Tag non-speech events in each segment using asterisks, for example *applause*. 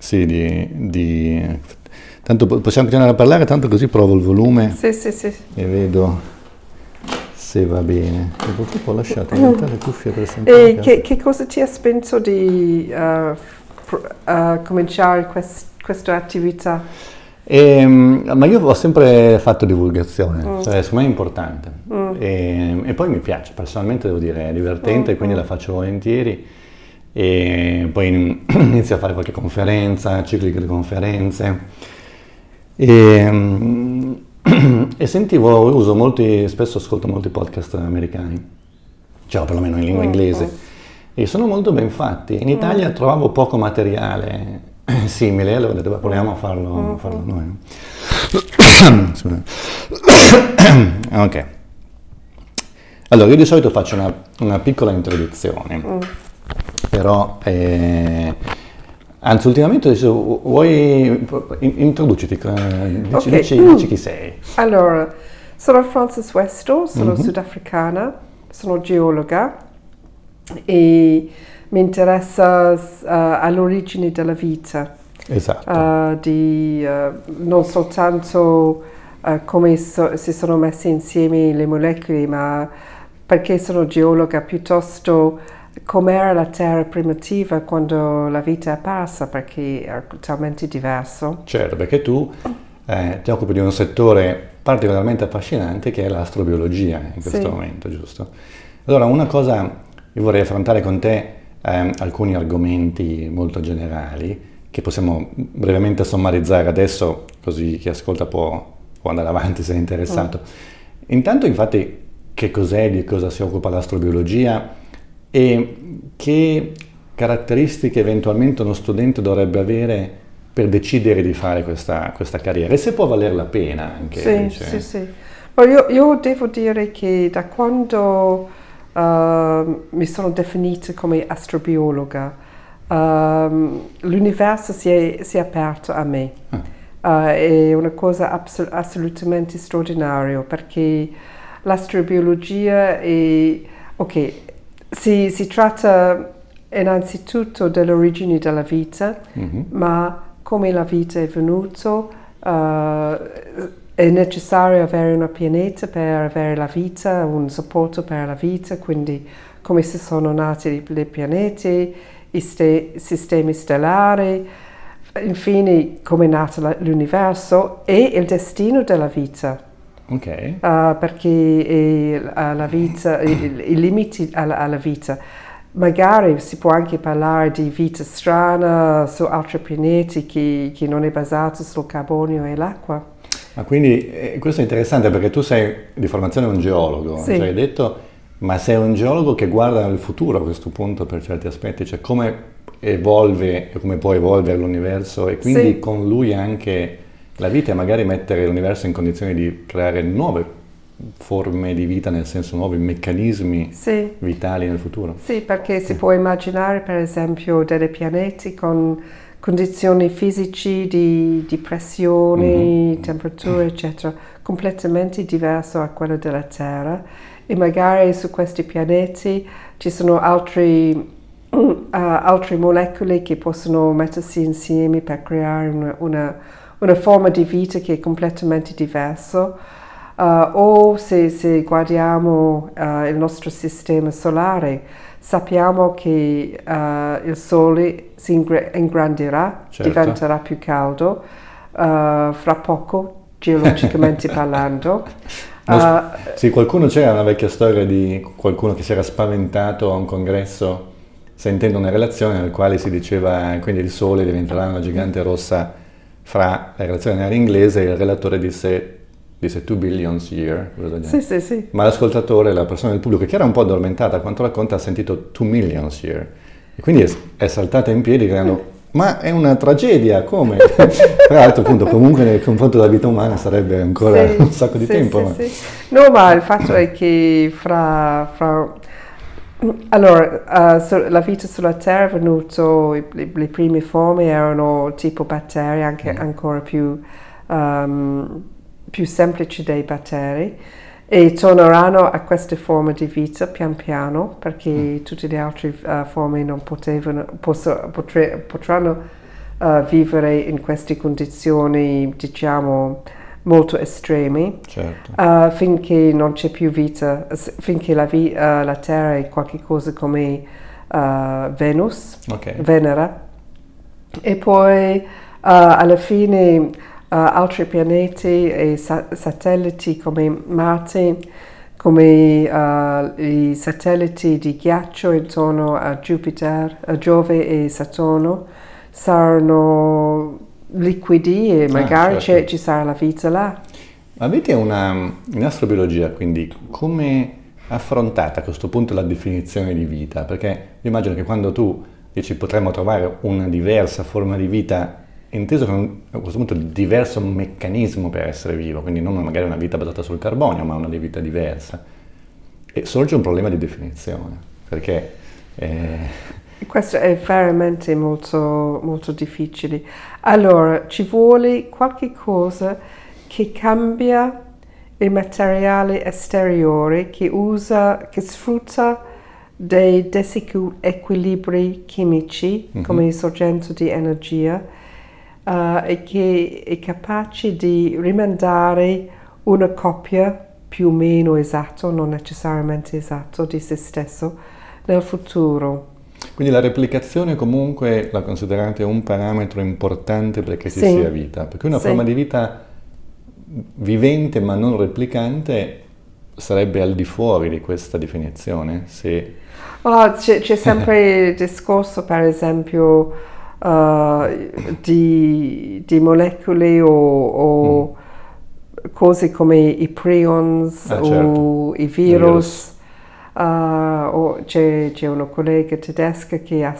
Sì, di, di... Tanto possiamo continuare a parlare, tanto così provo il volume Sì, sì, sì. e vedo se va bene. E purtroppo ho lasciato le cuffie per. E casa. che, che cosa ti ha spinto di eh, pr- eh, cominciare quest- questa attività? Ehm, ma io ho sempre fatto divulgazione, Mm. cioè secondo me è importante. E, e poi mi piace, personalmente devo dire, è divertente, Mm, quindi la faccio volentieri. E poi in- *clears throat* inizio a fare qualche conferenza, cicli di conferenze. E, mm, *clears throat* e sentivo, uso molti, spesso ascolto molti podcast americani, cioè perlomeno in lingua Mm, inglese, e sono molto ben fatti. In Italia trovavo poco materiale *clears throat* simile, allora ho detto, beh, proviamo a farlo, a farlo noi. *coughs* *coughs* Ok. Allora, io di solito faccio una, una piccola introduzione, però, eh, anzi, ultimamente adesso vuoi, in- introduciti, eh, dici, Ok. dici- dici chi sei. Allora, sono Frances Westo, sono Mhm. sudafricana, sono geologa e mi interessa eh, all'origine della vita, Esatto. eh, di, eh, non soltanto come so- si sono messe insieme le molecole, ma perché sono geologa, piuttosto com'era la Terra primitiva quando la vita è apparsa, perché è talmente diverso. Certo, perché tu eh, ti occupi di un settore particolarmente affascinante che è l'astrobiologia in questo Sì. momento, giusto? Allora, una cosa, io vorrei affrontare con te ehm, alcuni argomenti molto generali che possiamo brevemente sommarizzare adesso, così chi ascolta può, può andare avanti se è interessato. Intanto, infatti, che cos'è, di cosa si occupa l'astrobiologia e che caratteristiche eventualmente uno studente dovrebbe avere per decidere di fare questa, questa carriera e se può valer la pena anche. Sì, dice. sì, sì. Ma io, io devo dire che da quando ehm, mi sono definita come astrobiologa, ehm, l'universo si è, si è aperto a me. Eh, è una cosa abso- assolutamente straordinaria perché l'astrobiologia è... Ok, si, si tratta innanzitutto dell'origine della vita, Mhm. ma come la vita è venuta, eh, è necessario avere un pianeta per avere la vita, un supporto per la vita, quindi come si sono nati i, i pianeti, i ste- sistemi stellari, infine come è nato la- l'universo e il destino della vita. Ok. Uh, perché eh, la vita, i, i limiti alla, alla vita. Magari si può anche parlare di vita strana su altri pianeti che, che non è basata sul carbonio e l'acqua. Ma quindi eh, questo è interessante perché tu sei di formazione un geologo, Sì. cioè hai detto, ma sei un geologo che guarda nel futuro a questo punto per certi aspetti, cioè come evolve e come può evolvere l'universo e quindi Sì. con lui anche la vita e magari mettere l'universo in condizioni di creare nuove forme di vita, nel senso nuovi meccanismi Sì, vitali nel futuro. sì, perché si può immaginare per esempio dei pianeti con condizioni fisici di, di pressione, temperature, eccetera, completamente diverse a quello della Terra. E magari su questi pianeti ci sono altri *clears throat* uh, altre molecole che possono mettersi insieme per creare una, una- una forma di vita che è completamente diversa. Uh, o se, se guardiamo uh, il nostro sistema solare, sappiamo che uh, il Sole si ingr- ingrandirà, Certo. diventerà più caldo fra poco, geologicamente *laughs* parlando. Uh, Sì, qualcuno c'era una vecchia storia di qualcuno che si era spaventato a un congresso sentendo una relazione nel quale si diceva quindi il sole diventerà una gigante rossa fra la relazione era inglese e il relatore disse, disse 2 billions year, del genere. sì, sì, sì. ma l'ascoltatore, la persona del pubblico che era un po' addormentata a quanto racconta ha sentito 2 millions year e quindi è, è saltata in piedi gridando ma è una tragedia, come? *laughs* Tra l'altro appunto comunque nel confronto della vita umana sarebbe ancora Sì, un sacco di sì, tempo. sì, ma-. No, ma il fatto è che fra... fra- allora, eh, su- la vita sulla Terra è venuta, le, prime forme erano tipo batteri, anche ancora più, ehm, più semplici dei batteri, e torneranno a queste forme di vita pian piano, perché tutte le altre eh, forme non potevano, posso- potre- potranno uh, vivere in queste condizioni, diciamo, molto estreme, Certo. uh, finché non c'è più vita, finché la, vi- uh, la Terra è qualcosa come uh, Venus, Ok. Venere, e poi alla fine altri pianeti e sa- satelliti come Marte, come i satelliti di ghiaccio intorno a Jupiter, a Giove e Saturno, saranno liquidi e magari c'è- certo. ci sarà la vita là. Avete una, in astrobiologia, quindi, come affrontata a questo punto la definizione di vita? Perché io immagino che quando tu dici potremmo trovare una diversa forma di vita, inteso un- a questo punto diverso meccanismo per essere vivo, quindi non magari una vita basata sul carbonio, ma una vita diversa. E sorge un problema di definizione, perché eh, Questo è veramente molto, molto difficile. Allora, ci vuole qualche cosa che cambia il materiale esteriore, che usa, che sfrutta dei disequilibri chimici Mhm. come sorgente di energia eh, e che è capace di rimandare una coppia più o meno esatto, non necessariamente esatto, di se stesso nel futuro. Quindi la replicazione comunque la considerate un parametro importante perché ci Sì. sia vita, perché una Sì. forma di vita vivente ma non replicante sarebbe al di fuori di questa definizione, se Oh, c'è, c'è sempre il *laughs* discorso, per esempio, uh, di, di molecole o, o cose come i prions Ah, o certo. I virus. Uh, o c'è, c'è una collega tedesca che ha-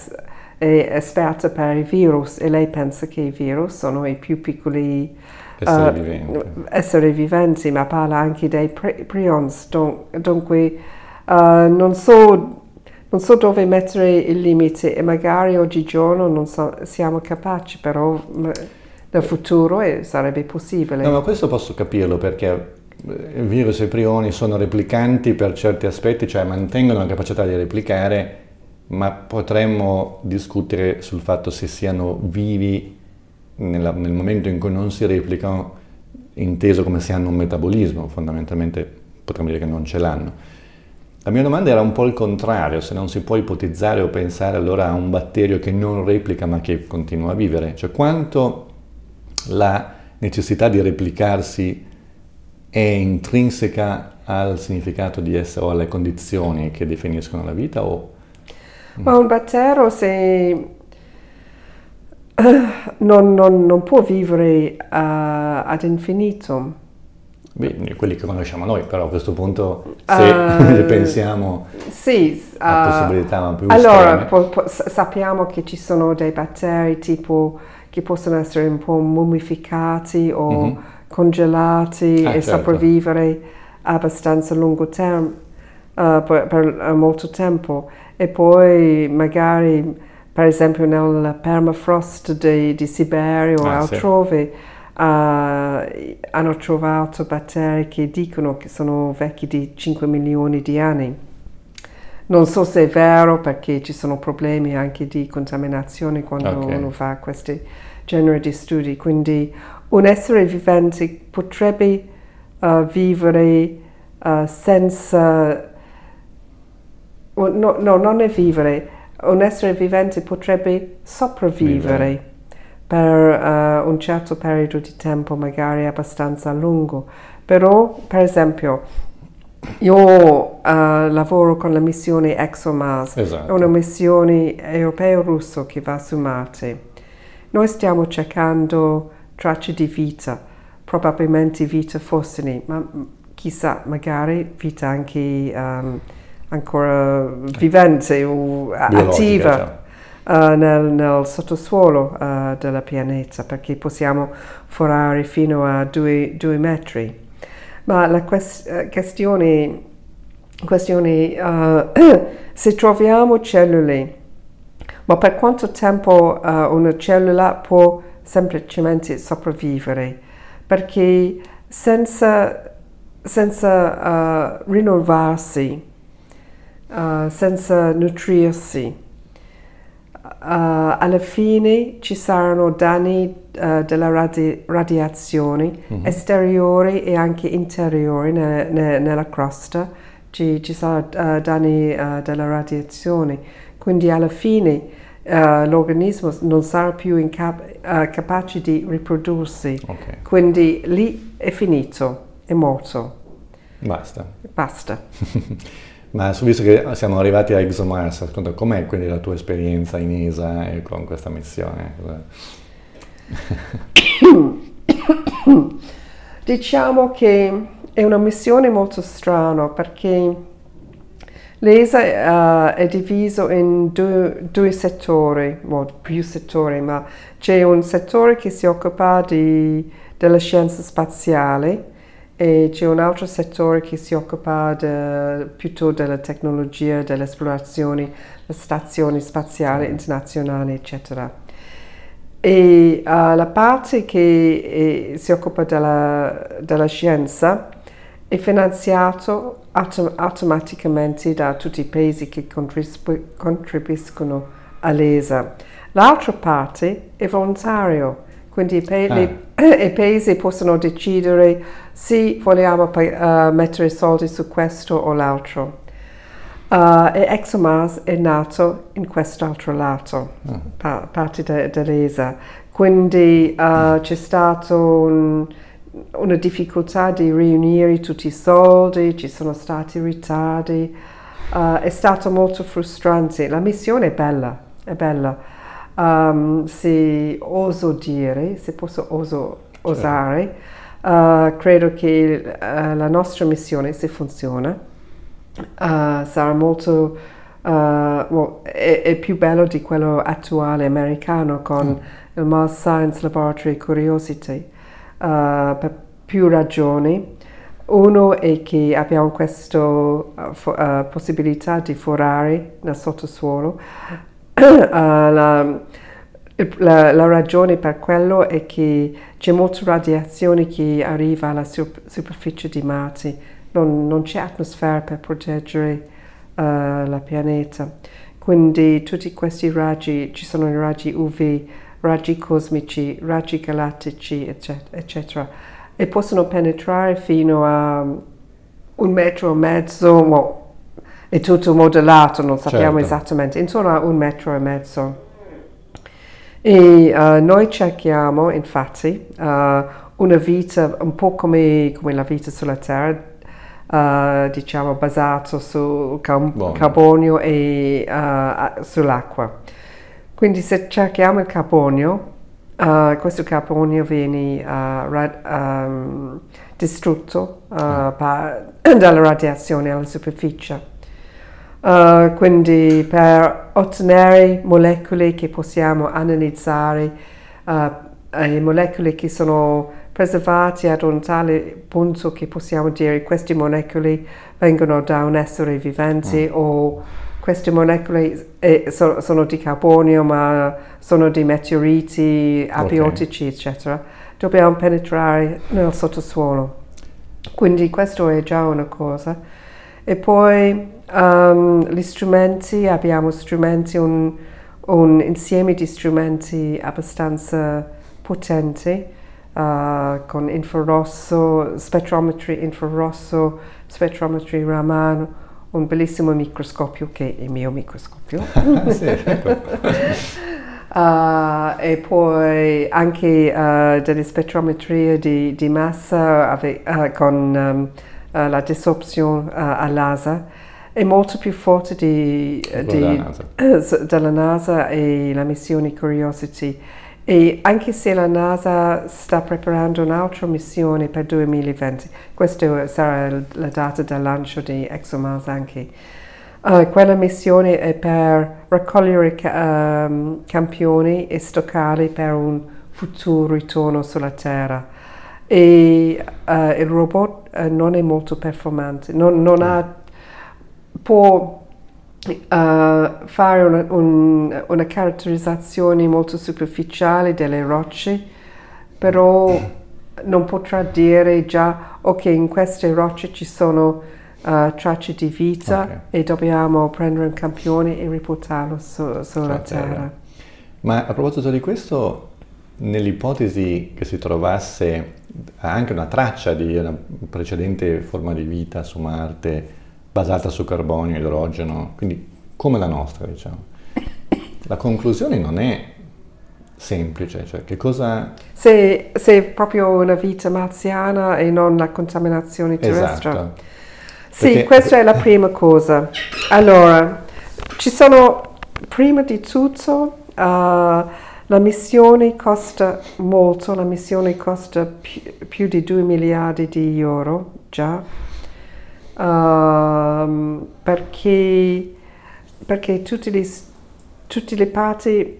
è esperta per i virus e lei pensa che i virus sono i più piccoli essere uh, vivente. esseri viventi, ma parla anche dei pri- prions. Dun- Dunque, uh, non, so, non so dove mettere il limite e magari oggigiorno non so- siamo capaci, però m- nel futuro eh, sarebbe possibile. No, ma questo posso capirlo perché virus e prioni sono replicanti per certi aspetti, cioè mantengono la capacità di replicare, ma potremmo discutere sul fatto se siano vivi nella- nel momento in cui non si replicano, inteso come se hanno un metabolismo, fondamentalmente potremmo dire che non ce l'hanno. La mia domanda era un po' il contrario, se non si può ipotizzare o pensare allora a un batterio che non replica ma che continua a vivere, cioè quanto la necessità di replicarsi è intrinseca al significato di essere o alle condizioni che definiscono la vita o Ma un batterio se non, non- non può vivere uh, ad infinito. beh, quelli che conosciamo noi, però a questo punto se *laughs* Eh, pensiamo Sì, a uh, possibilità ma più Allora, po- po- sappiamo che ci sono dei batteri tipo che possono essere un po' mummificati o Mhm. Congelati Ah, e certo. sopravvivere abbastanza a lungo termine, uh, per, per, uh, molto tempo. E poi magari, per esempio, nel permafrost di, di Siberia o Ah, sì. altrove, uh, hanno trovato batteri che dicono che sono vecchi di 5 milioni di anni. Non so se è vero perché ci sono problemi anche di contaminazione quando Ok. uno fa questi generi di studi, quindi un essere vivente potrebbe uh, vivere uh, senza... No, no, non è vivere, un essere vivente potrebbe sopravvivere Vivere. per uh, un certo periodo di tempo, magari abbastanza lungo. Però, per esempio, io lavoro con la missione ExoMars, è Esatto. una missione europeo-russo che va su Marte. Noi stiamo cercando tracce di vita, probabilmente vita fossili, ma chissà, magari vita anche um, ancora vivente o attiva uh, nel, nel sottosuolo uh, del pianeta, perché possiamo forare fino a due, due metri. Ma la ques- eh, questione, questione uh, *coughs* se troviamo cellule, ma per quanto tempo una cellula può semplicemente sopravvivere? Perché senza, senza uh, rinnovarsi, uh, senza nutrirsi, uh, alla fine ci saranno danni uh, della radi- radiazione mm-hmm. esteriori e anche interiori ne- ne- nella crosta, ci, ci saranno uh, danni della radiazione, quindi alla fine l'organismo non sarà più incap- capace di riprodursi, okay. quindi lì è finito, è morto. Basta. Basta. *laughs* Ma visto che siamo arrivati a ExoMars, com'è quindi la tua esperienza in ESA e con questa missione? *coughs* diciamo che è una missione molto strana perché l'ESA uh, è diviso in due, due settori, o più settori, ma c'è un settore che si occupa di, della scienza spaziale e c'è un altro settore che si occupa de, più della tecnologia, delle esplorazioni, le stazioni spaziali internazionali, eccetera. E uh, la parte che è, si occupa della, della scienza è finanziato autom- automaticamente da tutti i paesi che contribus- contribuiscono all'ESA. L'altra parte è volontario, quindi i, pa- ah. le, *clears throat* i paesi possono decidere se vogliamo uh, mettere soldi su questo o l'altro. Uh, e ExoMars è nato in quest'altro lato, mm. pa- parte de- dell'ESA. Quindi uh, c'è stata un, una difficoltà di riunire tutti i soldi, ci sono stati ritardi, uh, è stato molto frustrante. La missione è bella, è bella. Um, se oso dire, se posso oso, osare, certo. credo che la nostra missione, se funziona, uh, sarà molto uh, well, è, è, più bello di quello attuale americano con mm. il Mars Science Laboratory Curiosity uh, per più ragioni. Uno è che abbiamo questa fo- possibilità di forare nel sottosuolo. *coughs* la, la, la, ragione per quello è che c'è molta radiazione che arriva alla super- superficie di Marte non, non c'è atmosfera per proteggere uh, la pianeta. Quindi tutti questi raggi, ci sono i raggi UV, raggi cosmici, raggi galattici, eccetera, eccetera e possono penetrare fino a un metro e mezzo, well, è tutto modellato, non sappiamo certo. esattamente, intorno a un metro e mezzo. E uh, noi cerchiamo infatti uh, una vita un po' come, come la vita sulla Terra, uh, diciamo basato sul cam- carbonio e uh, sull'acqua. Quindi se cerchiamo il carbonio, uh, questo carbonio viene rad- um, distrutto mm. pa- *clears throat* dalla radiazione alla superficie. Uh, quindi per ottenere molecole che possiamo analizzare, uh, le molecole che sono preservati ad un tale punto che possiamo dire queste molecole vengono da un essere vivente mm. o queste molecole eh, so, sono di carbonio ma sono di meteoriti abiotici okay. eccetera. Dobbiamo penetrare nel sottosuolo. Quindi questo è già una cosa. E poi um, gli strumenti abbiamo strumenti un, un insieme di strumenti abbastanza potenti uh, con infrarosso, spettrometri infrarosso, spettrometri Raman, un bellissimo microscopio che è il mio microscopio. *laughs* sì, uh, *laughs* e poi anche uh, delle spettrometrie di, di massa ave, uh, con um, la disopzione al laser è molto più forte di, di, NASA. *coughs* della NASA e la missione Curiosity e anche se la NASA sta preparando un'altra missione per 2020, questa sarà la data del lancio di ExoMars anche, uh, quella missione è per raccogliere um, campioni e stoccarli per un futuro ritorno sulla Terra. E uh, il robot uh, non è molto performante, non, non ha, può uh, fare una, un, una, caratterizzazione molto superficiale delle rocce, però non potrà dire già, ok, in queste rocce ci sono uh, tracce di vita okay. e dobbiamo prendere un campione e riportarlo su, sulla terra. terra. Ma a proposito di questo, nell'ipotesi che si trovasse anche una traccia di una precedente forma di vita su Marte basata su carbonio, idrogeno, quindi come la nostra, diciamo, la conclusione non è semplice, cioè che cosa... Se, se proprio una vita marziana e non la contaminazione terrestre. Esatto. Sì, Perché- questa è la prima cosa. Allora, ci sono, prima di tutto, uh, la missione costa molto, la missione costa più, più di 2 miliardi di euro già, Ehm, perché, perché tutte le, tutte le parti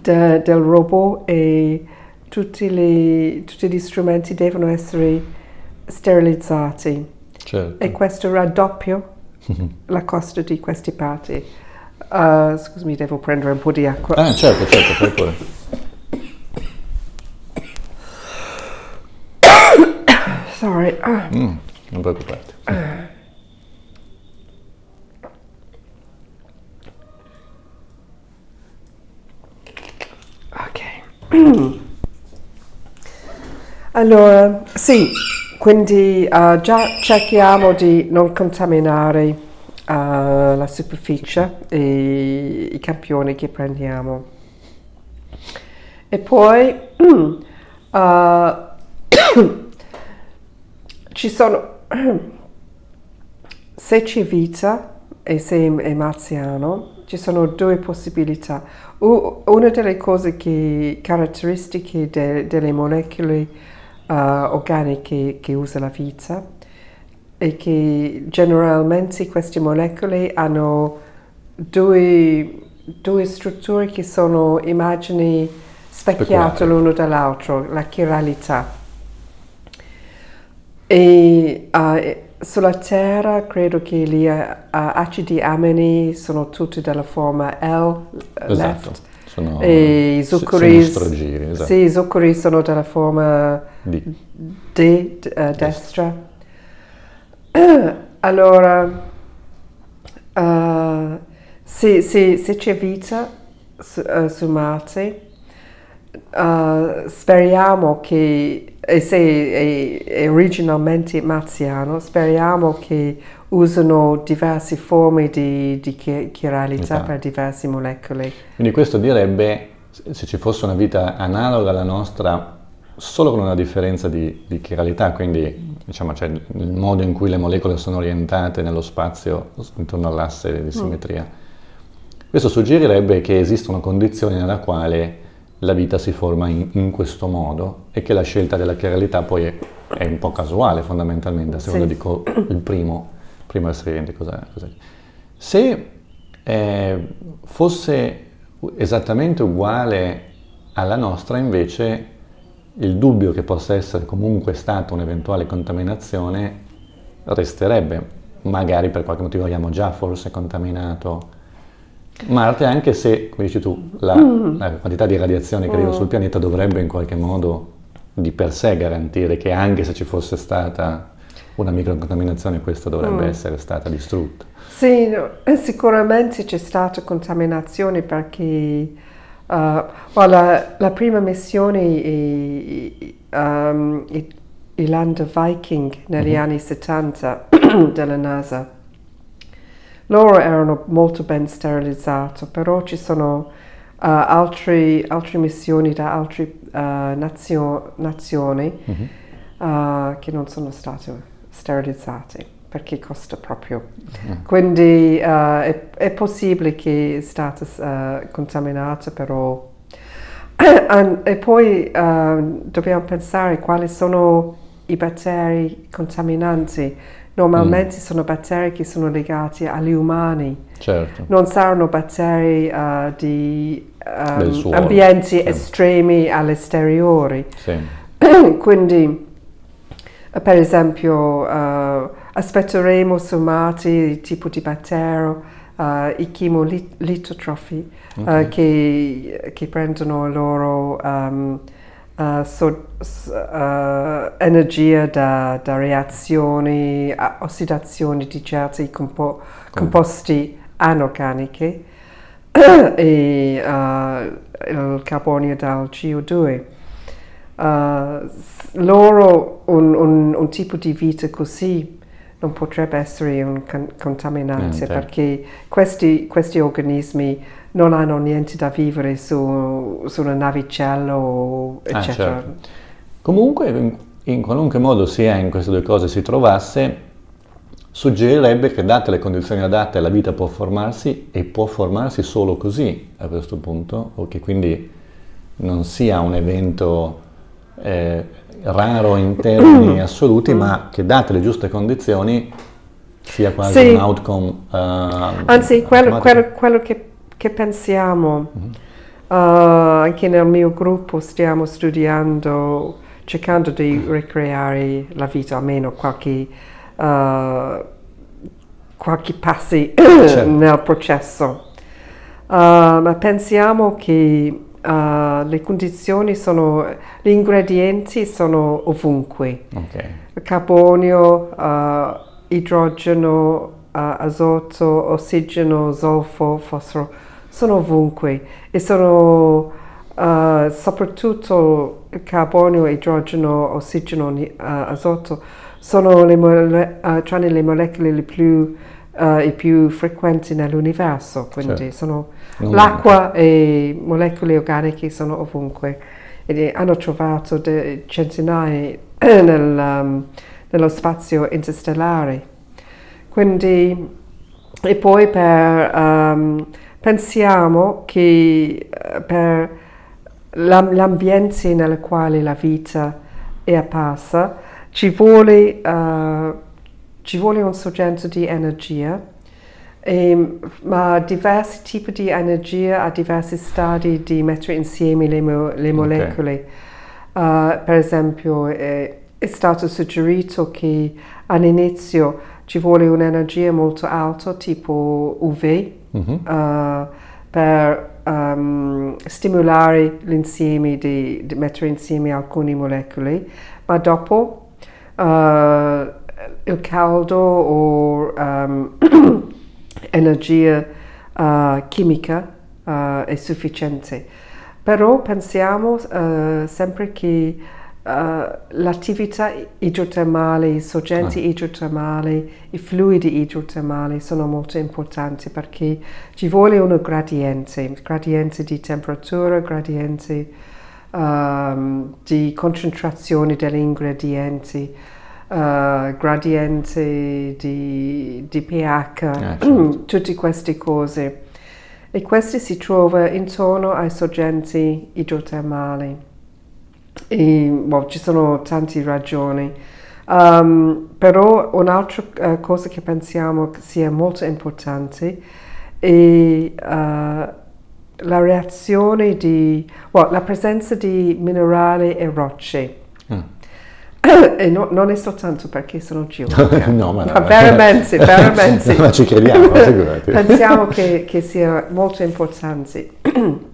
de- del robot e tutti, le- tutti gli strumenti devono essere sterilizzati Certo. e questo raddoppia *laughs* la costa di queste parti. Uh, scusami, devo prendere un po' di acqua. Ah, certo, certo, fai pure. *coughs* Sorry. Mm, non preoccuparti. Ok. allora, sì, quindi uh, già cerchiamo di non contaminare uh, la superficie e i campioni che prendiamo. E poi uh, *clears throat* *coughs* ci sono, *clears throat* se c'è vita e se è marziano, ci sono due possibilità. Una delle cose che, caratteristiche de- delle molecole uh, organiche che usa la vita è che generalmente queste molecole hanno due, due strutture che sono immagini specchiate Specchiate. l'uno dall'altro, la chiralità. E uh, sulla Terra credo che gli uh, acidi amini sono tutti della forma L, uh, Esatto. left, Sono e i zuccheri, sinistrogiri, esatto. sì, i zuccheri sono della forma D, d- eh, destra. *clears throat* Allora, eh, se, se- se c'è vita su, eh, su Marte, eh, speriamo che, e se è, originalmente marziano, speriamo che usano diverse forme di, di chi- chiralità Esatto. per diverse molecole. Quindi questo direbbe, se ci fosse una vita analoga alla nostra, solo con una differenza di, di chiralità, quindi diciamo cioè, il modo in cui le molecole sono orientate nello spazio intorno all'asse di simmetria. Questo suggerirebbe che esistono condizioni nella quale la vita si forma in, in questo modo e che la scelta della chiralità poi è, è un po' casuale fondamentalmente, a seconda Sì. di co- il primo, primo essere vivente cos'è. cos'è. Se eh, fosse esattamente uguale alla nostra, invece, il dubbio che possa essere comunque stata un'eventuale contaminazione resterebbe. Magari per qualche motivo abbiamo già forse contaminato Marte, anche se, come dici tu, la, la quantità di radiazione che arriva sul pianeta dovrebbe in qualche modo di per sé garantire che anche se ci fosse stata una microcontaminazione, questa dovrebbe essere stata distrutta. Sì, no, eh, sicuramente c'è stata contaminazione perché eh, la, la prima missione i- um, i- i Land Viking negli anni 70 *clears throat* della NASA, loro erano molto ben sterilizzati, però ci sono eh, altri- altre missioni da altre eh, nazio- nazioni Mhm. eh, che non sono state sterilizzate perché costa proprio. Ah. Quindi eh, è, è possibile che è stata eh, contaminata, però. *clears throat* E poi dobbiamo pensare quali sono i batteri contaminanti. Normalmente sono batteri che sono legati agli umani, Certo. non saranno batteri eh, di suolo, ambienti sì. estremi all'esteriore. Sì. *clears throat* Quindi, eh, per esempio, eh, aspetteremo su Marte il tipo di batterio, eh, i chemolitotrofi, eh, Ok. che, che prendono loro ehm, eh, so- s- eh, energia da, da reazioni, ossidazioni di certi compo- composti anorganici. *coughs* e uh, il carbonio dal CO2. Uh, loro un, un, un, tipo di vita così non potrebbe essere un con- contaminante perché questi, questi, organismi non hanno niente da vivere su, su una navicella eccetera. Ah, certo. Comunque in, in qualunque modo sia in queste due cose si trovasse suggerirebbe che date le condizioni adatte la vita può formarsi e può formarsi solo così a questo punto, o che quindi non sia un evento eh, raro in *coughs* termini assoluti, ma che date le giuste condizioni sia quasi sì. un outcome. Uh, Anzi, quello, quello, quello che, che, pensiamo, mm-hmm. uh, anche nel mio gruppo stiamo studiando, cercando di ricreare la vita, almeno qualche uh, qualche passi *coughs* certo. nel processo. Uh, ma pensiamo che uh, le condizioni sono, gli ingredienti sono ovunque. Okay. Carbonio, uh, idrogeno, azoto, ossigeno, zolfo, fosforo, sono ovunque e sono soprattutto il carbonio, idrogeno, ossigeno, azoto sono le, mole- uh, le molecole le più, uh, più frequenti nell'universo, quindi certo. sono l'acqua e molecole organiche sono ovunque e hanno trovato centinaia *clears throat* nel, um, nello spazio interstellare. Quindi, e poi per, um, pensiamo che uh, per l'ambiente nel quale la vita è apparsa, ci vuole, uh, ci vuole un soggetto di energia, e, ma diversi tipi di energia a diversi stadi di mettere insieme le, mo- le molecole. Okay. Uh, per esempio, è, è stato suggerito che all'inizio ci vuole un'energia molto alta, tipo UV, mm-hmm. uh, per um, stimolare l'insieme di, di mettere insieme alcune molecole, ma dopo uh, il caldo o um, *clears throat* energia uh, chimica è sufficiente. Però pensiamo sempre che l'attività idrotermale, i soggetti ah. idrotermali, i fluidi idrotermali sono molto importanti perché ci vuole un gradiente, gradiente di temperatura, gradiente um, di concentrazione degli ingredienti, uh, gradiente di, di pH, ah, *clears throat* certo. tutte queste cose. E questi si trova intorno ai sorgenti idrotermali. E, well, ci sono tante ragioni. Um, però un'altra uh, cosa che pensiamo sia molto importante è uh, la reazione di, well, la presenza di minerali e rocce. Mm. *coughs* e no, non è soltanto perché sono geologa, *laughs* no, ma, ma veramente, *laughs* veramente. ma ci crediamo, *laughs* Pensiamo che, che, sia molto importante. *coughs*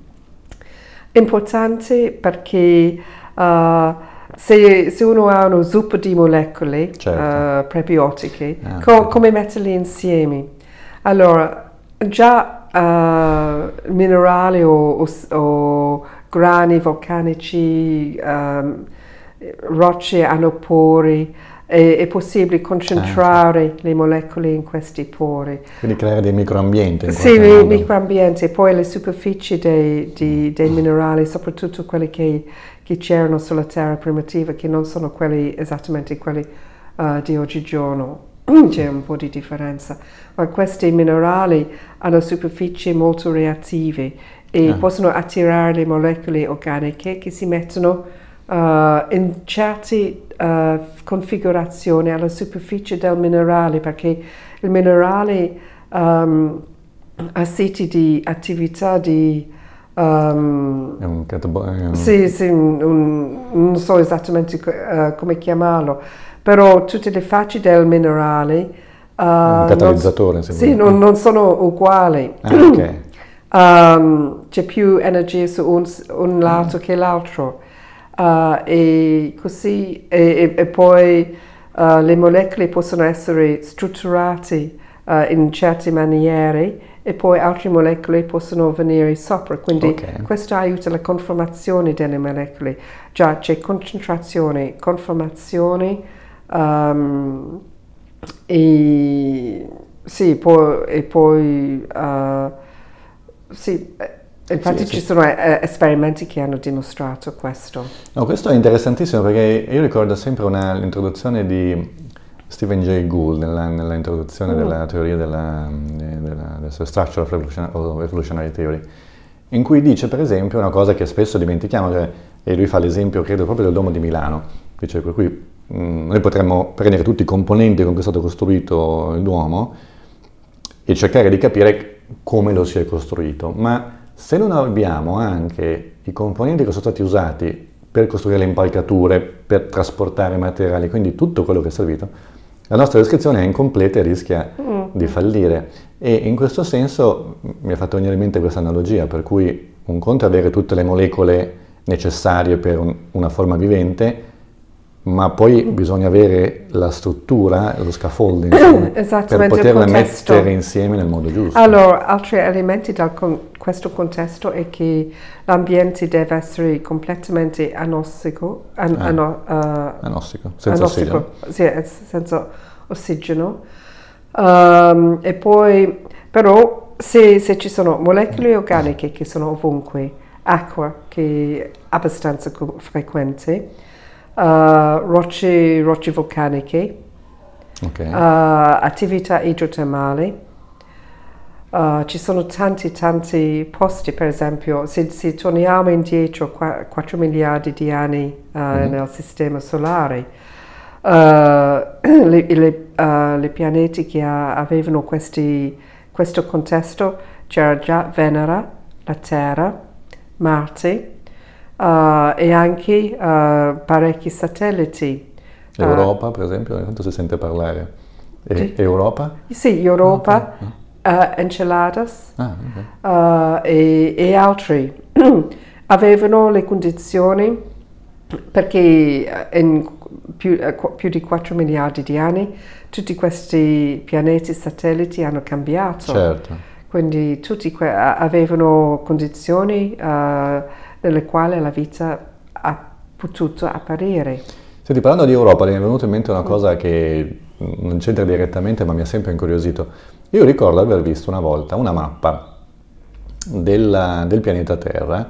importante perché uh, se, se, uno ha uno zuppo di molecole certo. uh, prebiotiche, ah, co- come metterli insieme? Allora, già uh, minerali o, o, o, grani vulcanici, um, rocce hanno pori, è, è possibile concentrare ah, sì. le molecole in questi pori. Quindi creare dei microambienti. Sì, dei microambienti, poi le superfici dei, dei, dei minerali, soprattutto quelli che, che, c'erano sulla Terra primitiva, che non sono quelli esattamente quelli uh, di oggigiorno. *clears throat* C'è un po' di differenza ma questi minerali hanno superfici molto reattive e ah. possono attirare le molecole organiche che si mettono uh, in certe uh, configurazioni alla superficie del minerale perché il minerale um, ha siti di attività di Um, è un catabolico. Sì, sì, un, un, non so esattamente uh, come chiamarlo, però tutte le facce del minerale Uh, un catalizzatore, non, Sì, non, non, sono uguali. Ah, okay. um, *clears throat* c'è più energia su un, un lato mm. che l'altro. Uh, e così, e, e, e poi le molecole possono essere strutturate in certe maniere e poi altre molecole possono venire sopra, quindi Ok. questo aiuta la conformazione delle molecole. Già c'è concentrazione, conformazione ehm, e sì, poi, e poi eh, sì, eh, infatti Sì, ci sì. sono eh, esperimenti che hanno dimostrato questo. No, questo è interessantissimo perché io ricordo sempre una, l'introduzione di Stephen Jay Gould nella, nella introduzione Mm. della teoria della, della, della Structure of Evolutionary Theory, in cui dice per esempio una cosa che spesso dimentichiamo, cioè, e lui fa l'esempio credo proprio del Domo di Milano, dice per cui mm, noi potremmo prendere tutti i componenti con cui è stato costruito il Duomo e cercare di capire come lo si è costruito, ma se non abbiamo anche i componenti che sono stati usati per costruire le impalcature, per trasportare materiali, quindi tutto quello che è servito, la nostra descrizione è incompleta e rischia di fallire. E in questo senso mi ha fatto venire in mente questa analogia, per cui un conto è avere tutte le molecole necessarie per un- una forma vivente, ma poi bisogna avere la struttura, lo scaffolding, *clears throat* insomma, per contesto. mettere insieme nel modo giusto. Allora, altri elementi da questo contesto è che l'ambiente deve essere completamente anossico, an- Ah. ano- eh, Anossico, senza anossico, ossigeno. sì, eh, senza ossigeno. Um, e poi, però, se, se ci sono molecole organiche che sono ovunque, acqua che è abbastanza frequente, uh, rocce, rocce vulcaniche, Ok. uh, attività idrotermali. Uh, ci sono tanti tanti posti, per esempio, se, se torniamo indietro qua- 4 miliardi di anni uh, nel sistema solare, uh, *clears throat* le, le, uh, le pianeti che avevano questi- questo contesto c'era già Venere, la Terra, Marte uh, e anche uh, parecchi satelliti. Uh, Europa, per esempio, ogni tanto si sente parlare. E- Sì. Europa? Sì, Europa, uh, Enceladus Ah, ok. uh, e, e altri *clears throat* avevano le condizioni perché uh, in più, qu- più di 4 miliardi di anni tutti questi pianeti satelliti hanno cambiato. Certo. Quindi tutti que- avevano condizioni uh, nelle quali la vita ha potuto apparire. Senti, parlando di Europa, mi è venuta in mente una cosa che non c'entra direttamente, ma mi ha sempre incuriosito. Io ricordo aver visto una volta una mappa della- del pianeta Terra,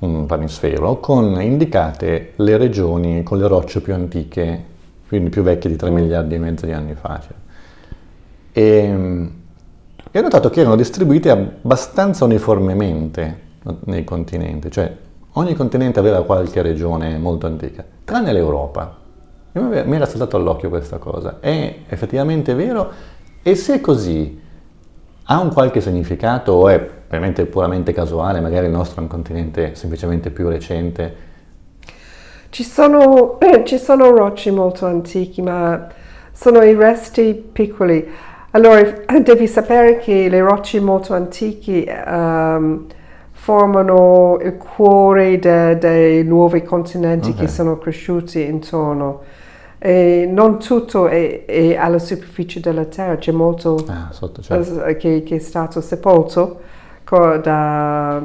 un planisfero, con indicate le regioni con le rocce più antiche, quindi più vecchie di 3 miliardi e mezzo di anni fa. cioè. E, e ho notato che erano distribuite abbastanza uniformemente nei continenti, cioè ogni continente aveva qualche regione molto antica, tranne l'Europa. Mi era saltato all'occhio questa cosa. È effettivamente vero? E se è così, ha un qualche significato o è veramente puramente casuale? Magari il nostro è un continente semplicemente più recente? Ci sono, *clears throat* ci sono rocce molto antiche, ma sono i resti piccoli. Allora, *clears throat* devi sapere che le rocce molto antiche ehm, formano il cuore de- dei nuovi continenti Ok. che sono cresciuti intorno. E non tutto è, è alla superficie della Terra, c'è molto Ah, sotto, certo. che, che è stato sepolto da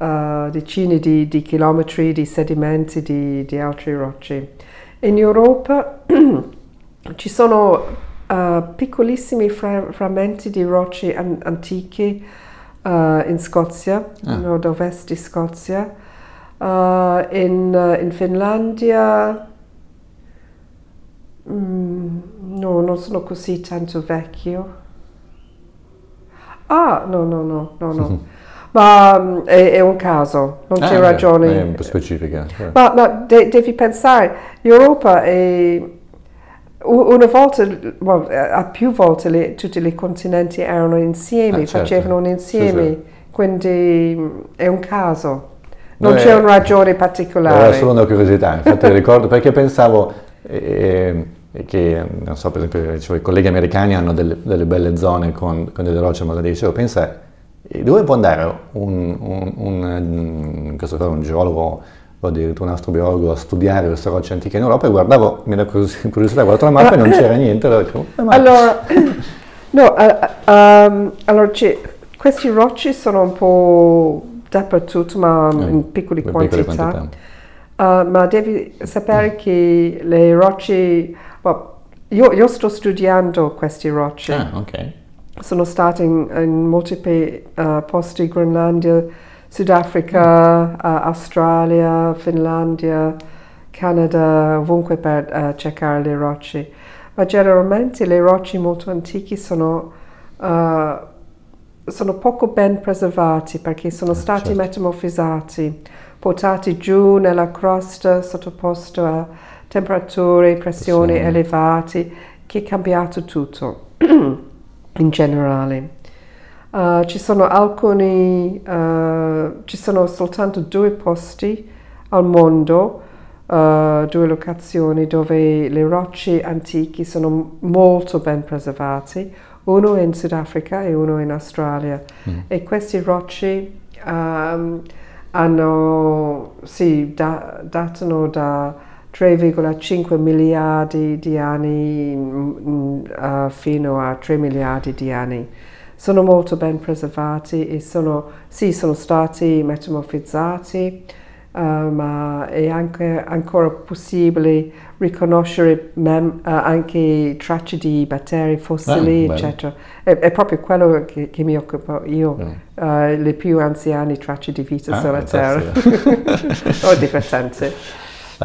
eh, decine di, di chilometri di sedimenti di, di altre rocce. In Europa *clears throat* ci sono eh, piccolissimi fra- frammenti di rocce an- antiche eh, in Scozia, Ah. nord-ovest di Scozia, Eh, in, eh, in Finlandia. mm, no, non sono così tanto vecchio. Ah, no, no, no, no, no. *laughs* Ma mm, è, è un caso, non c'è Ah, beh, ragione. È specifica. certo. Ma, ma de- devi pensare, l'Europa è una volta, well, a più volte le- tutti i continenti erano insieme, Ah, certo. facevano un insieme, Sì, sì. quindi mm, è un caso. Non No, c'è è- una ragione Era particolare. solo una curiosità, infatti *laughs* ricordo perché pensavo eh, che, non so, per esempio, dicevo, i colleghi americani hanno delle, delle belle zone con, con delle rocce, ma dicevo, pensa, eh, dove può andare un, un, un, mm, un geologo o addirittura un astrobiologo a studiare queste rocce antiche in Europa e guardavo, mi curios- curiosità, guardavo la mappa e non c'era niente, allora dicevo, "Eh, ma- Allora, *laughs* no, eh, ehm, allora questi rocci sono un po' dappertutto, ma Eh, in piccole in piccole quantità. quantità. Uh, ma devi sapere che le rocce, well, io, io sto studiando questi rocci, Ah, ok. sono stata in, in molti uh, posti, Groenlandia, Sudafrica, uh, Australia, Finlandia, Canada, ovunque per uh, cercare le rocce. Ma generalmente le rocce molto antiche sono, uh, sono poco ben preservati perché sono stati certo. metamorfizzati, portati giù nella crosta, sottoposti a temperature, pressioni Pressioni. elevate, che è cambiato tutto *clears throat* in generale. Uh, ci sono alcuni, uh, ci sono soltanto due posti al mondo, uh, due locazioni dove le rocce antiche sono molto ben preservate, uno in Sudafrica e uno in Australia. Mm. E queste rocce um, hanno, sì, da- datano da 3,5 miliardi di anni mm, uh, fino a 3 miliardi di anni. Sono molto ben preservati e sono, sì, sono stati metamorfizzati, uh, ma è anche ancora possibile riconoscere mem- uh, anche tracce di batteri fossili, Ah, eccetera. È, è proprio quello che, che mi occupo io, Mm. uh, le più anziane tracce di vita Ah, sulla Terra. *laughs* oh, divertente.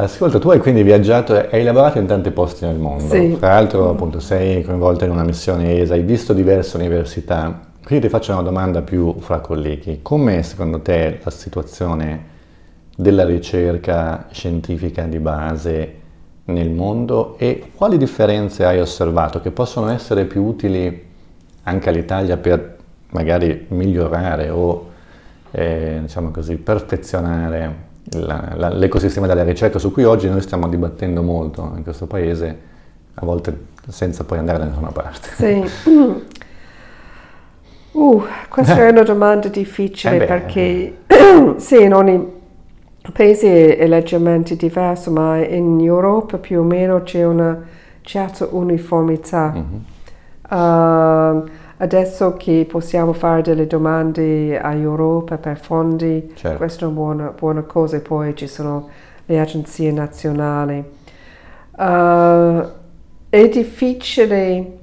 Ascolta, tu hai quindi viaggiato e hai lavorato in tanti posti nel mondo. Sì. Tra l'altro, appunto, sei coinvolta in una missione ESA, hai visto diverse università. Quindi ti faccio una domanda più fra colleghi. Com'è secondo te la situazione della ricerca scientifica di base nel mondo e quali differenze hai osservato che possono essere più utili anche all'Italia per magari migliorare o eh, diciamo così, perfezionare la- la- l'ecosistema della ricerca su cui oggi noi stiamo dibattendo molto in questo paese, a volte senza poi andare da nessuna parte. Sì. *laughs* Uh, questa è una domanda difficile Eh beh. perché *coughs* sì, in ogni paese è leggermente diverso, ma in Europa più o meno c'è una certa uniformità. Mhm. Uh, adesso che possiamo fare delle domande a Europa per fondi, Certo. questa è una buona, buona cosa, poi ci sono le agenzie nazionali. Uh, è difficile,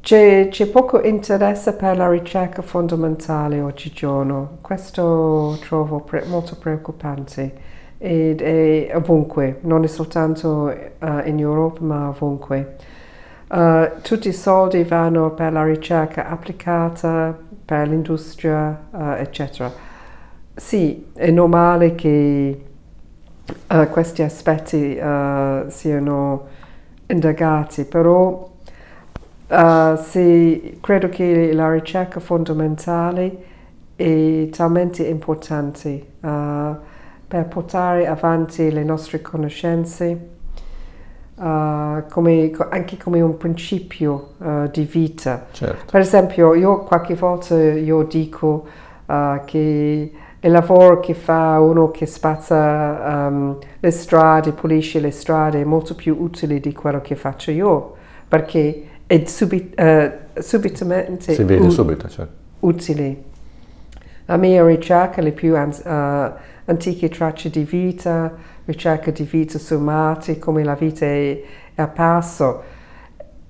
c'è, c'è poco interesse per la ricerca fondamentale oggigiorno, questo trovo pre- molto preoccupante ed è ovunque, non è soltanto eh, in Europa ma ovunque. Uh, tutti i soldi vanno per la ricerca applicata, per l'industria, uh, eccetera. Sì, è normale che uh, questi aspetti siano indagati, però se- credo che la ricerca fondamentale è talmente importante per portare avanti le nostre conoscenze uh, come- co- anche come un principio uh, di vita. Certo. Per esempio, io qualche volta io dico uh, che il lavoro che fa uno che spazza um, le strade, pulisce le strade, è molto più utile di quello che faccio io, perché è subi- subitamente Si vede u- subito, certo. utili. La mia ricerca, le più an- eh, antiche tracce di vita, ricerca di vita su Marte, come la vita è, è apparso,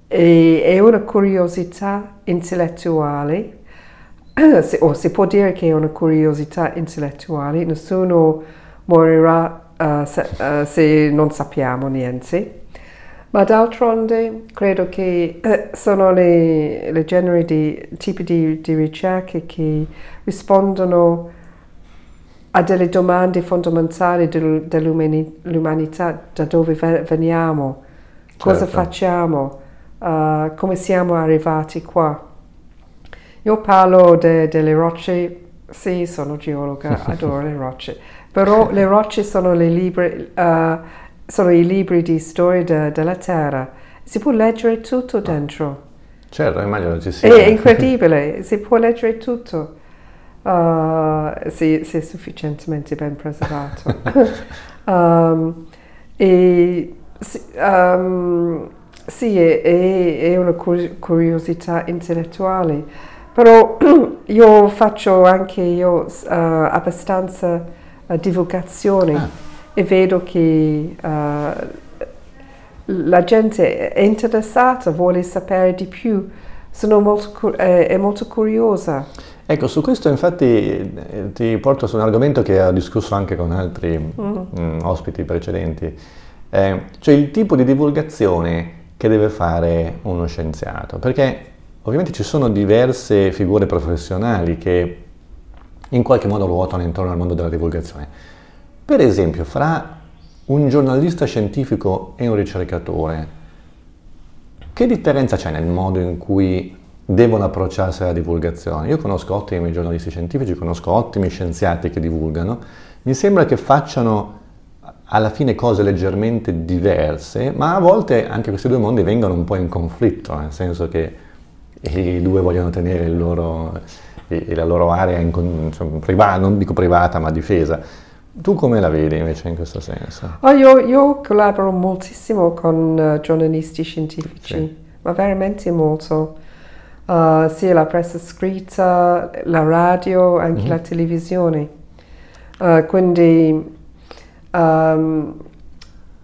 è, è una curiosità intellettuale, *clears throat* o si può dire che è una curiosità intellettuale, nessuno morirà eh, se, eh, se non sappiamo niente. Ma d'altronde credo che eh, sono le, le generi di tipi di, di ricerche che rispondono a delle domande fondamentali del- dell'umanità, da dove ve- veniamo, cosa Certo. facciamo, eh, come siamo arrivati qua. Io parlo de- delle rocce, sì, sono geologa, *laughs* adoro le rocce, però le rocce sono, le libri, eh, sono i libri di storia de- della Terra. Si può leggere tutto dentro. Certo, immagino ci sia. È incredibile, *laughs* si può leggere tutto. Uh, se, se è sufficientemente ben preservato. Um, *laughs* e sì, um, sì, è, è- è una cur- curiosità intellettuale, Però *clears throat* io faccio anche io uh, abbastanza uh, divulgazione ah. e vedo che la gente è interessata, vuole sapere di più, sono molto, eh, è molto curiosa. Ecco, su questo infatti eh, ti porto su un argomento che ho discusso anche con altri mm-hmm. mh, mm, ospiti precedenti, eh, cioè il tipo di divulgazione che deve fare uno scienziato, perché ovviamente ci sono diverse figure professionali che in qualche modo ruotano intorno al mondo della divulgazione. Per esempio, fra un giornalista scientifico e un ricercatore, che differenza c'è nel modo in cui devono approcciarsi alla divulgazione? Io conosco ottimi giornalisti scientifici, conosco ottimi scienziati che divulgano, mi sembra che facciano alla fine cose leggermente diverse, ma a volte anche questi due mondi vengono un po' in conflitto, nel senso che i due vogliono tenere loro, la loro area in, insomma, privata, non dico privata ma difesa. Tu come la vedi invece in questo senso? Oh, io, io, collaboro moltissimo con uh, giornalisti scientifici, sì. ma veramente molto. Uh, sia la pressa scritta, la radio, anche mm-hmm. la televisione. Uh, quindi um,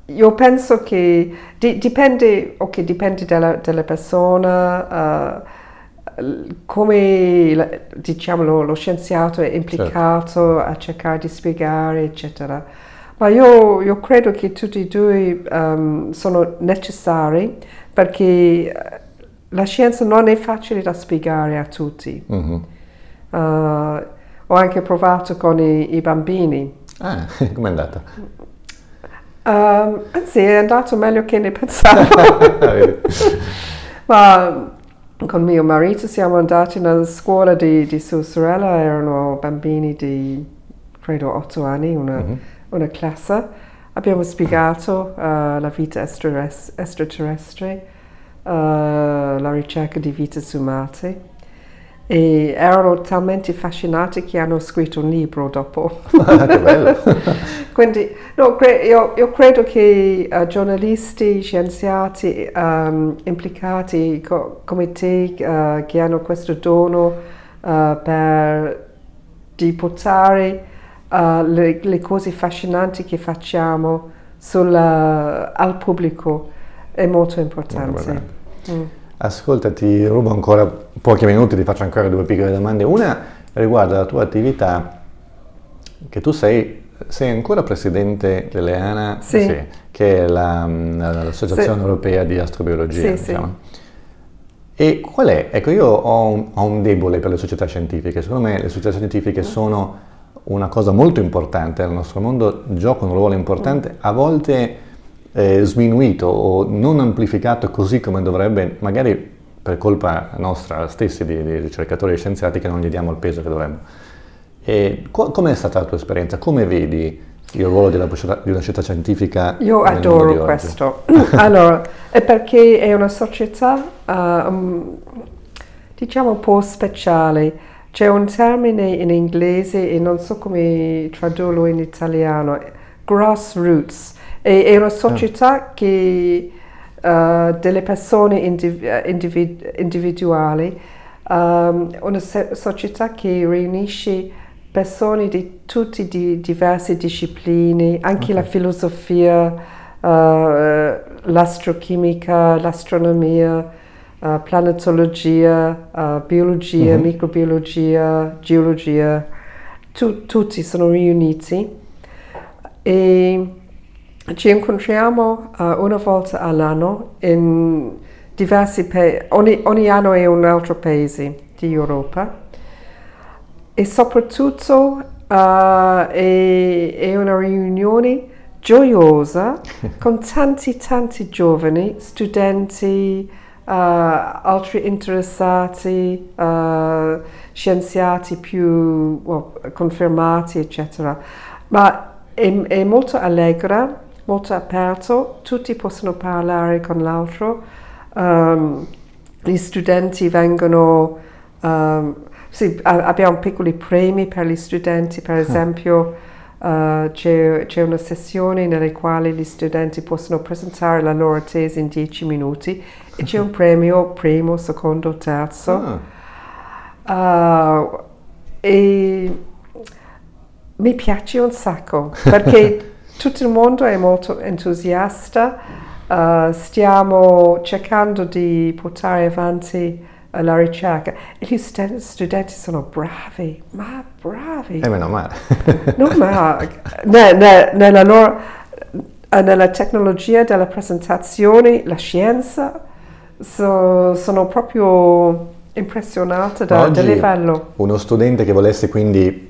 io penso che di, dipende, okay, dipende dalla, dalla persona, uh, come diciamo, lo, lo, scienziato è implicato certo. a cercare di spiegare, eccetera. Ma io, io credo che tutti e due um, sono necessari perché la scienza non è facile da spiegare a tutti. Mm-hmm. Uh, ho anche provato con i, i bambini. Ah, *laughs* com'è andata? Um, anzi, è andato meglio che ne pensavo. *laughs* Ma con mio marito siamo andati nella scuola di, di sua sorella, erano bambini di credo otto anni, una, mm-hmm. una classe. Abbiamo spiegato uh, la vita extraterrestre, uh, la ricerca di vite su Marte e erano talmente affascinati che hanno scritto un libro dopo. *laughs* Ah, che bello! *laughs* Quindi no, cre- io, io, credo che uh, giornalisti, scienziati um, implicati co- come te uh, che hanno questo dono uh, per di portare le, le, cose affascinanti che facciamo sulla, al pubblico è molto importante. Mm. Ascolta, ti rubo ancora pochi minuti, ti faccio ancora due piccole domande. Una riguarda la tua attività, che tu sei, sei ancora presidente dell'EANA, sì. Sì, che è la, l'Associazione sì. Europea di Astrobiologia. Diciamo. E qual è? Ecco, io ho un, ho un, debole per le società scientifiche. Secondo me le società scientifiche sono una cosa molto importante nel nostro mondo, giocano un ruolo importante, a volte eh, sminuito o non amplificato così come dovrebbe, magari per colpa nostra stessi di, di ricercatori e scienziati che non gli diamo il peso che dovremmo. E co- com'è stata la tua esperienza? Come vedi il ruolo della, di una società scientifica? Io adoro questo. *laughs* allora, è perché è una società, uh, diciamo, un po' speciale. C'è un termine in inglese e non so come tradurlo in italiano, grassroots è, è una società ah. che uh, delle persone indiv- individ- individuali, um, una se- società che riunisce persone di tutte di diverse discipline, anche okay. la filosofia, uh, l'astrochimica, l'astronomia, uh, planetologia, uh, biologia, mm-hmm. microbiologia, geologia, tu, tutti sono riuniti. E ci incontriamo uh, una volta all'anno in diversi paesi, ogni, ogni, anno è un altro paese di Europa e soprattutto uh, è, è, una riunione gioiosa *laughs* con tanti tanti giovani, studenti, uh, altri interessati, scienziati più well, confermati, eccetera. Ma è, è molto allegra molto aperto, tutti possono parlare con l'altro, um, gli studenti vengono, um, sì, abbiamo piccoli premi per gli studenti, per ah. esempio uh, c'è, c'è, una sessione nella quale gli studenti possono presentare la loro tesi in dieci minuti e c'è un *laughs* premio primo, secondo, terzo. Ah. Uh, e mi piace un sacco perché *laughs* tutto il mondo è molto entusiasta, uh, stiamo cercando di portare avanti uh, la ricerca e gli st- studenti sono bravi, ma bravi. E eh, meno male. no, ma ne, ne, nella, loro, eh, nella tecnologia della presentazione, la scienza, so, sono proprio impressionata da, dal livello. Uno studente che volesse quindi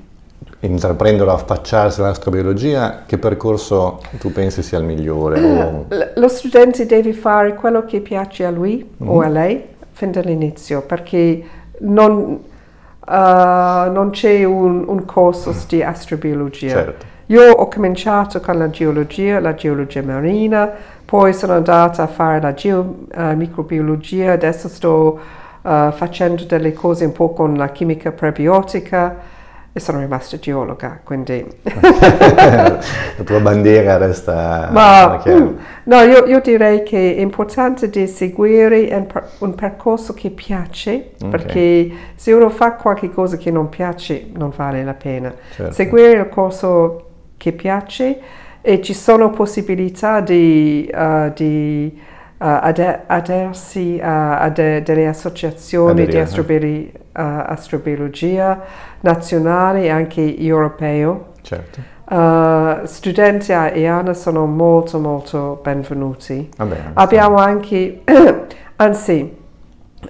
intraprendere o affacciarsi all'astrobiologia, che percorso tu pensi sia il migliore? O... Lo studente deve fare quello che piace a lui mm-hmm. o a lei fin dall'inizio, perché non, uh, non c'è un, un, corso di astrobiologia. Certo. Io ho cominciato con la geologia, la geologia marina, poi sono andata a fare la geomicrobiologia, uh, adesso sto uh, facendo delle cose un po' con la chimica prebiotica e sono rimasta geologa, quindi... *laughs* la tua bandiera resta Ma, mm, no, io, io, direi che è importante di seguire un, un percorso che piace, okay. perché se uno fa qualcosa che non piace non vale la pena. Certo. Seguire il corso che piace e ci sono possibilità di... Uh, di uh, adersi a, a de, delle associazioni Aderia, di astrobiologia, uh, astrobiologia nazionali e anche europeo. Certo. Uh, studenti a IANA sono molto molto benvenuti. Vabbè, Abbiamo anche, *coughs* anzi,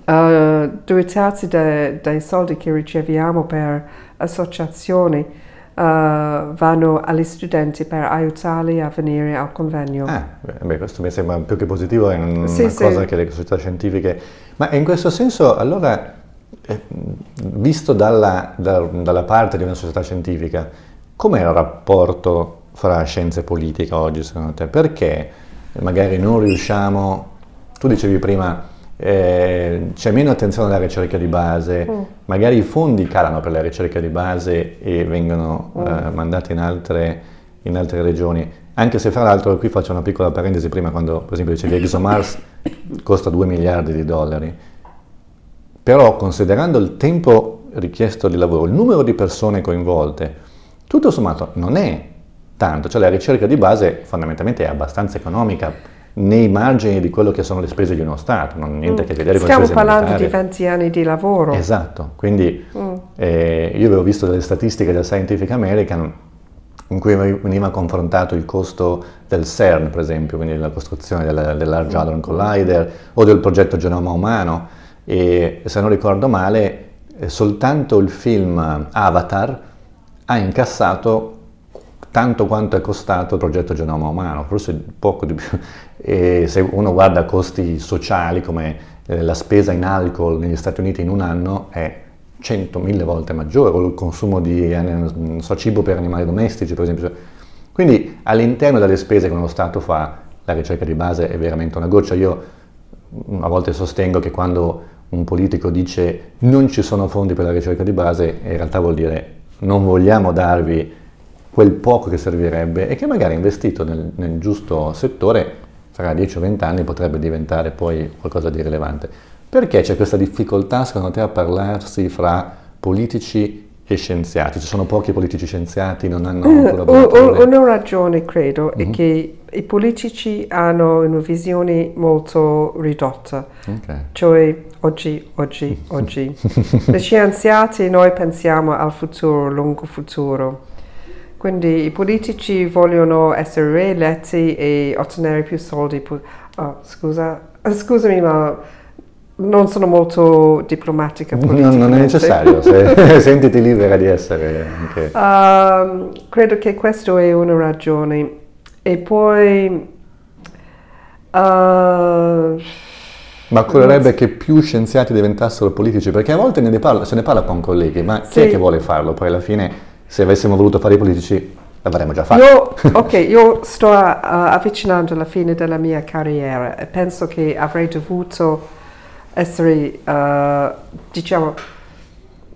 uh, due terzi de, dei soldi che riceviamo per associazioni vanno agli studenti per aiutarli a venire al convegno. Ah, beh, questo mi sembra più che positivo, è una sì, cosa sì. che le società scientifiche... Ma in questo senso, allora, eh, visto dalla, da, dalla parte di una società scientifica, com'è il rapporto fra scienza e politica oggi secondo te? Perché magari non riusciamo... Tu dicevi prima eh, c'è meno attenzione alla ricerca di base, mm. magari i fondi calano per la ricerca di base e vengono mm. eh, mandati in altre, in altre, regioni. Anche se fra l'altro, qui faccio una piccola parentesi, prima quando per esempio dicevi ExoMars *coughs* costa 2 miliardi di dollari, però considerando il tempo richiesto di lavoro, il numero di persone coinvolte, tutto sommato non è tanto, cioè la ricerca di base fondamentalmente è abbastanza economica nei margini di quello che sono le spese di uno Stato, non ha niente a che vedere con le spese Stiamo parlando di 20 anni di lavoro. Esatto, quindi mm. eh, io avevo visto delle statistiche del Scientific American in cui veniva confrontato il costo del CERN, per esempio, quindi la costruzione del, del Large mm. Hadron Collider o del progetto Genoma Umano e se non ricordo male eh, soltanto il film Avatar ha incassato tanto quanto è costato il progetto Genoma Umano, forse poco di più. E se uno guarda costi sociali come eh, la spesa in alcol negli Stati Uniti in un anno è 100.000 volte maggiore, o il consumo di eh, so, cibo per animali domestici, per esempio. Quindi all'interno delle spese che uno Stato fa, la ricerca di base è veramente una goccia. Io mm, a volte sostengo che quando un politico dice non ci sono fondi per la ricerca di base, in realtà vuol dire non vogliamo darvi quel poco che servirebbe e che magari investito nel, nel giusto settore fra 10 o 20 anni potrebbe diventare poi qualcosa di rilevante. Perché c'è questa difficoltà secondo te a parlarsi fra politici e scienziati? Ci sono pochi politici scienziati, non hanno eh, collaboratore? Una ragione credo mm-hmm. è mhm. che i politici hanno una visione molto ridotta, okay. cioè oggi, oggi, oggi. *laughs* Le scienziati noi pensiamo al futuro, lungo futuro. Quindi i politici vogliono essere rieletti e ottenere più soldi. Oh, scusa, *laughs* scusami, ma non sono molto diplomatica non, non, è necessario, se, *laughs* *laughs* sentiti libera di essere anche... Uh, credo che questa è una ragione. E poi... Uh, ma occorrerebbe che più scienziati diventassero politici, perché a volte ne parla, se ne parla con colleghi, ma chi è che vuole farlo? Poi alla fine se avessimo voluto fare i politici l'avremmo già fatto. Io, ok, io sto uh, avvicinando alla fine della mia carriera e penso che avrei dovuto essere, uh, diciamo,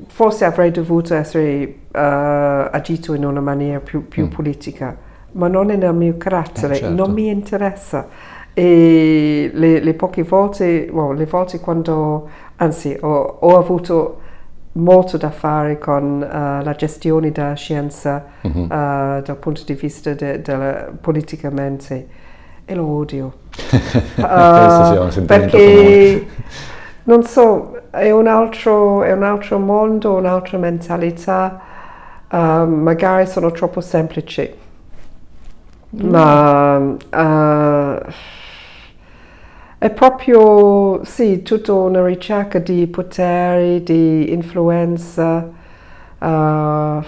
forse avrei dovuto essere uh, agito in una maniera più, più mm. politica, ma non è nel mio carattere, eh, certo. non mi interessa. E le, le poche volte, well, le volte quando, anzi, ho, ho avuto molto da fare con uh, la gestione della scienza mm-hmm. uh, dal punto di vista de, de, politicamente e lo odio. *laughs* uh, perché non so, è un, altro, è un altro mondo, un'altra mentalità, magari sono troppo semplici, mm. ma è proprio, sì, tutta una ricerca di potere, di influenza. Uh,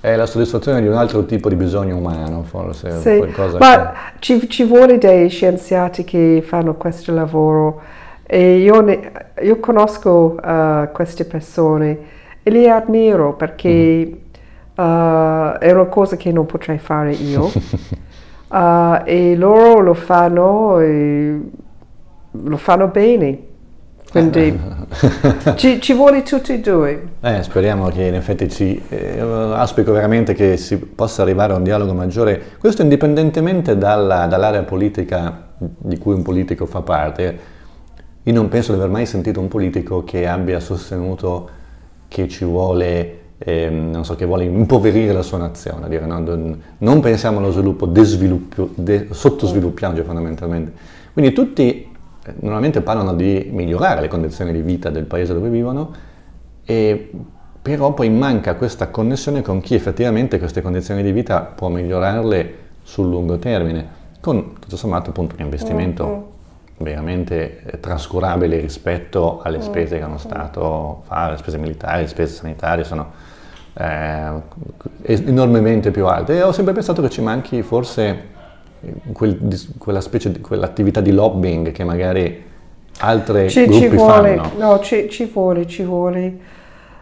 è la soddisfazione di un altro tipo di bisogno umano, forse. Sì, ma che... ci, ci, vuole dei scienziati che fanno questo lavoro e io, ne, io conosco uh, queste persone e li ammiro perché mm. uh, è una cosa che non potrei fare io. *laughs* Uh, e loro lo fanno lo fanno bene. Quindi *laughs* ci, ci, vuole tutti e due. Eh, speriamo che in effetti ci... Eh, auspico veramente che si possa arrivare a un dialogo maggiore, questo indipendentemente dalla, dall'area politica di cui un politico fa parte. Io non penso di aver mai sentito un politico che abbia sostenuto che ci vuole eh, non so, che vuole impoverire la sua nazione, dire no, non pensiamo allo sviluppo, de, sottosviluppiamoci fondamentalmente. Quindi tutti eh, normalmente parlano di migliorare le condizioni di vita del paese dove vivono, e, però poi manca questa connessione con chi effettivamente queste condizioni di vita può migliorarle sul lungo termine, con tutto sommato appunto un investimento mm-hmm. veramente eh, trascurabile rispetto alle spese che hanno mm-hmm. Stato fa, le spese militari, le spese sanitarie sono eh, enormemente più alte e ho sempre pensato che ci manchi forse quel, quella specie di quell'attività di lobbying che magari altre ci, gruppi ci vuole, fanno. No, ci, ci vuole, ci vuole.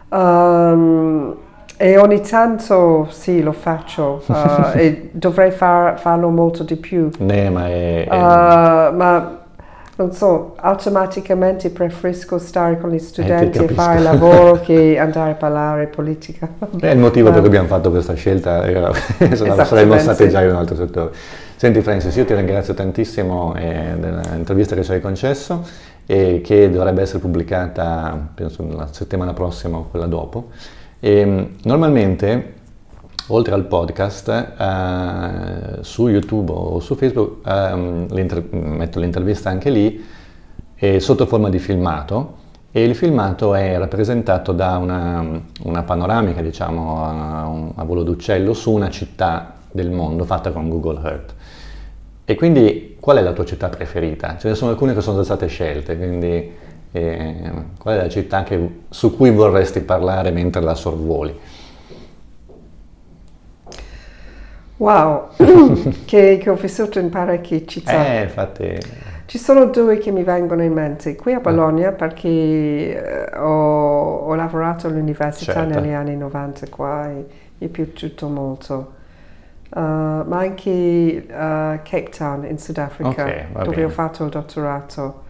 Um, e ogni tanto sì, lo faccio uh, *laughs* e dovrei far, farlo molto di più. Nee, ma è, è... Uh, ma non so, automaticamente preferisco stare con gli studenti eh, e fare lavoro *laughs* che andare a parlare politica. È il motivo per cui abbiamo fatto questa scelta, *laughs* era, saremmo stati già in un altro settore. Senti Francis, io ti ringrazio tantissimo eh, dell'intervista che ci hai concesso e che dovrebbe essere pubblicata, penso, la settimana prossima o quella dopo. E, normalmente oltre al podcast, eh, su YouTube o su Facebook eh, metto l'intervista anche lì eh, sotto forma di filmato e il filmato è rappresentato da una, una panoramica, diciamo, a, a, volo d'uccello su una città del mondo fatta con Google Earth. E quindi qual è la tua città preferita? Ce ne sono alcune che sono già state scelte, quindi eh, qual è la città che, su cui vorresti parlare mentre la sorvoli? Wow, *laughs* che, che, ho vissuto in parecchie città. Eh, infatti. Ci sono due che mi vengono in mente. Qui a Bologna, perché eh, ho, ho, lavorato all'università certo. negli anni 90 qua e mi è piaciuto molto. Uh, ma anche uh, Cape Town in Sudafrica, okay, dove bene. ho fatto il dottorato.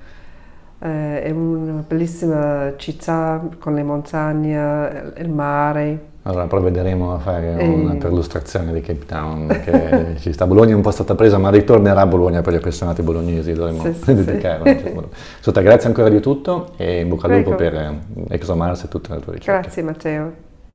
Uh, è una bellissima città con le montagne, il mare. Allora provvederemo a fare una perlustrazione di Cape Town che *laughs* ci sta. Bologna è un po' stata presa, ma ritornerà a Bologna per gli appassionati bolognesi, dovremmo sì, dedicare. Sì. *laughs* Sota, grazie ancora di tutto e in bocca al lupo per ExoMars e tutte le tue ricerche. Grazie Matteo.